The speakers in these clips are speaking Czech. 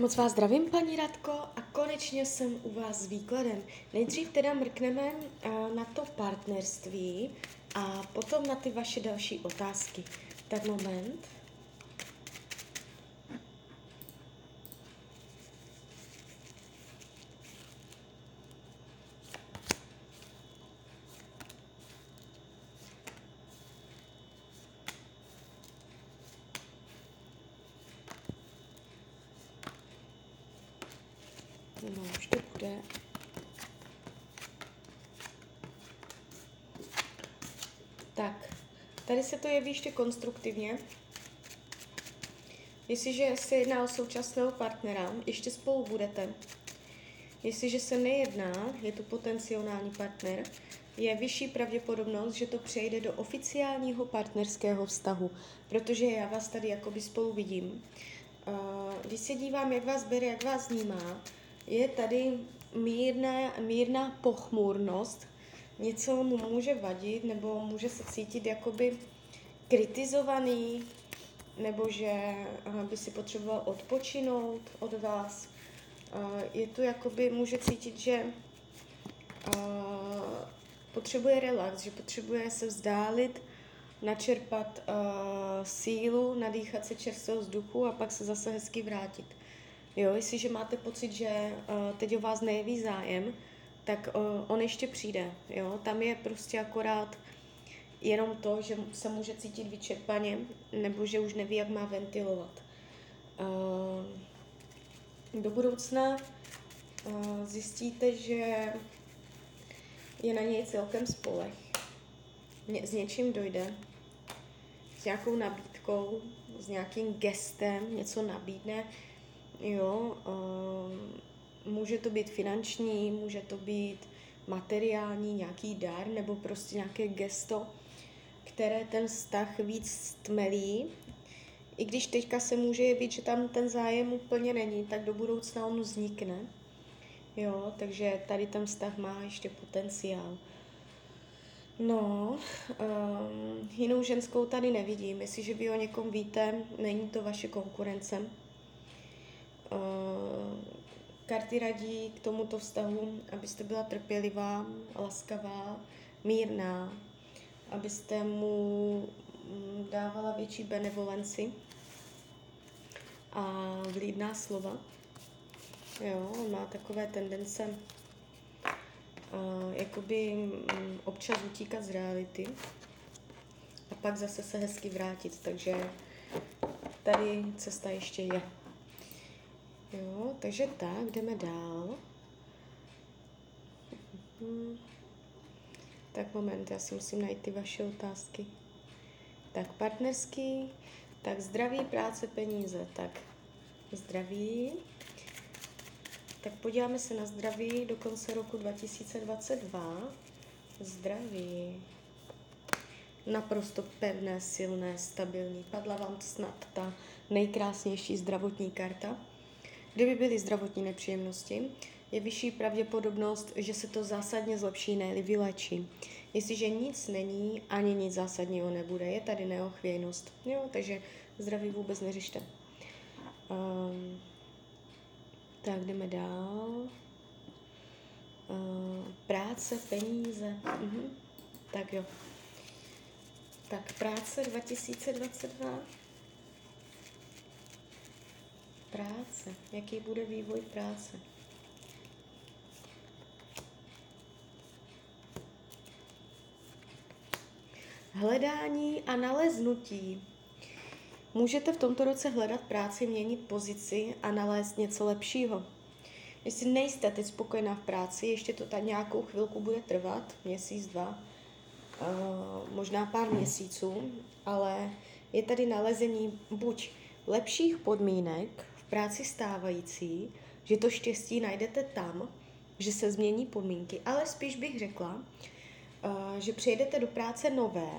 Moc vás zdravím, paní Radko, a konečně jsem u vás s výkladem. Nejdřív teda mrkneme uh, na to partnerství a potom na ty vaše další otázky. Tak moment. No, už to bude. Tak, tady se to jeví ještě konstruktivně. Jestliže se jedná o současného partnera, ještě spolu budete. Jestliže se nejedná, je to potenciální partner, je vyšší pravděpodobnost, že to přejde do oficiálního partnerského vztahu, protože já vás tady jakoby spolu vidím. Když se dívám, jak vás bere, jak vás vnímá, je tady mírné, mírná pochmurnost, něco mu může vadit, nebo může se cítit jakoby kritizovaný, nebo že by si potřeboval odpočinout od vás. Je tu jakoby, může cítit, že potřebuje relax, že potřebuje se vzdálit, načerpat sílu, nadýchat se čerstvého vzduchu a pak se zase hezky vrátit. Jo, jestliže máte pocit, že uh, teď o vás nejeví zájem, tak uh, on ještě přijde. Jo? Tam je prostě akorát jenom to, že se může cítit vyčerpaně, nebo že už neví, jak má ventilovat. Uh, do budoucna uh, zjistíte, že je na něj celkem spolech. Ně, s něčím dojde, s nějakou nabídkou, s nějakým gestem, něco nabídne, Jo, uh, může to být finanční, může to být materiální, nějaký dar nebo prostě nějaké gesto, které ten vztah víc stmelí. I když teďka se může jevit, že tam ten zájem úplně není, tak do budoucna on vznikne. Jo, takže tady ten vztah má ještě potenciál. No, um, jinou ženskou tady nevidím. Jestliže vy o někom víte, není to vaše konkurence. Uh, karty radí k tomuto vztahu, abyste byla trpělivá, laskavá, mírná, abyste mu mm, dávala větší benevolenci a vlídná slova. Jo, on má takové tendence uh, jakoby um, občas utíkat z reality a pak zase se hezky vrátit, takže tady cesta ještě je. Jo, takže tak, jdeme dál. Tak moment, já si musím najít ty vaše otázky. Tak partnerský, tak zdraví, práce, peníze, tak zdraví. Tak podíváme se na zdraví do konce roku 2022. Zdraví. Naprosto pevné, silné, stabilní. Padla vám snad ta nejkrásnější zdravotní karta. Kdyby byly zdravotní nepříjemnosti, je vyšší pravděpodobnost, že se to zásadně zlepší, ne vylečí. Jestliže nic není, ani nic zásadního nebude, je tady neochvějnost. Jo, takže zdraví vůbec neřešte. Um, tak jdeme dál. Uh, práce, peníze. Uh-huh. Tak jo. Tak práce 2022 práce, jaký bude vývoj práce. Hledání a naleznutí. Můžete v tomto roce hledat práci, měnit pozici a nalézt něco lepšího. Jestli nejste teď spokojená v práci, ještě to tak nějakou chvilku bude trvat, měsíc, dva, uh, možná pár měsíců, ale je tady nalezení buď lepších podmínek práci stávající, že to štěstí najdete tam, že se změní podmínky, ale spíš bych řekla, eh, že přejdete do práce nové,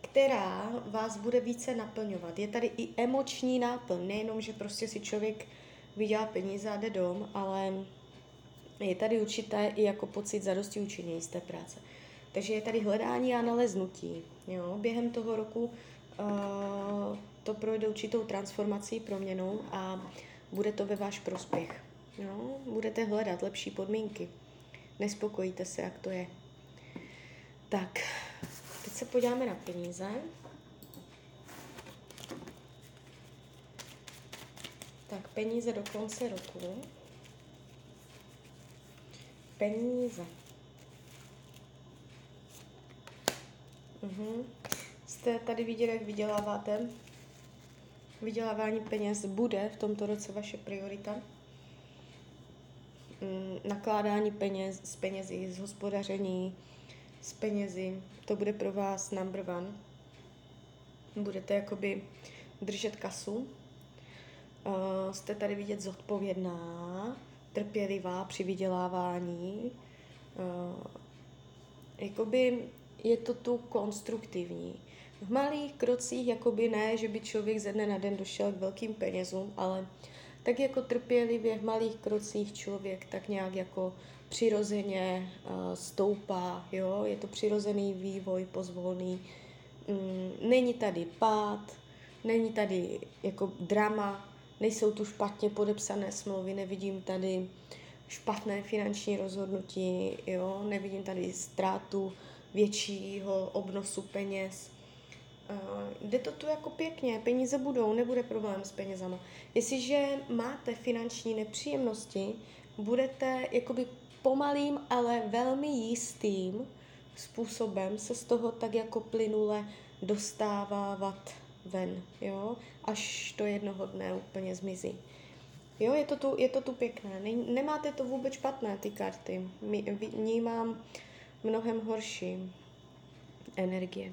která vás bude více naplňovat. Je tady i emoční náplň, nejenom, že prostě si člověk vydělá peníze a jde dom, ale je tady určité i jako pocit zadosti učení z té práce. Takže je tady hledání a naleznutí. Jo? Během toho roku to projde určitou transformací, proměnou a bude to ve váš prospěch. No, budete hledat lepší podmínky. Nespokojíte se, jak to je. Tak, teď se podíváme na peníze. Tak, peníze do konce roku. Peníze. Mhm. Jste tady viděli, jak vyděláváte? Vydělávání peněz bude v tomto roce vaše priorita. Mm, nakládání peněz, s penězi, z hospodaření, s penězi, to bude pro vás number one. Budete jakoby držet kasu. Uh, jste tady vidět zodpovědná, trpělivá při vydělávání. Uh, jakoby je to tu konstruktivní. V malých krocích, jakoby ne, že by člověk ze dne na den došel k velkým penězům, ale tak jako trpělivě v malých krocích člověk tak nějak jako přirozeně uh, stoupá, jo, je to přirozený vývoj, pozvolný. Mm, není tady pád, není tady jako drama, nejsou tu špatně podepsané smlouvy, nevidím tady špatné finanční rozhodnutí, jo, nevidím tady ztrátu většího obnosu peněz. Uh, jde to tu jako pěkně, peníze budou, nebude problém s penězama. Jestliže máte finanční nepříjemnosti, budete jakoby pomalým, ale velmi jistým způsobem se z toho tak jako plynule dostávat ven, jo, až to jednoho dne úplně zmizí. Jo, je to tu, je to tu pěkné. Ne, nemáte to vůbec špatné, ty karty. Vnímám mnohem horší energie.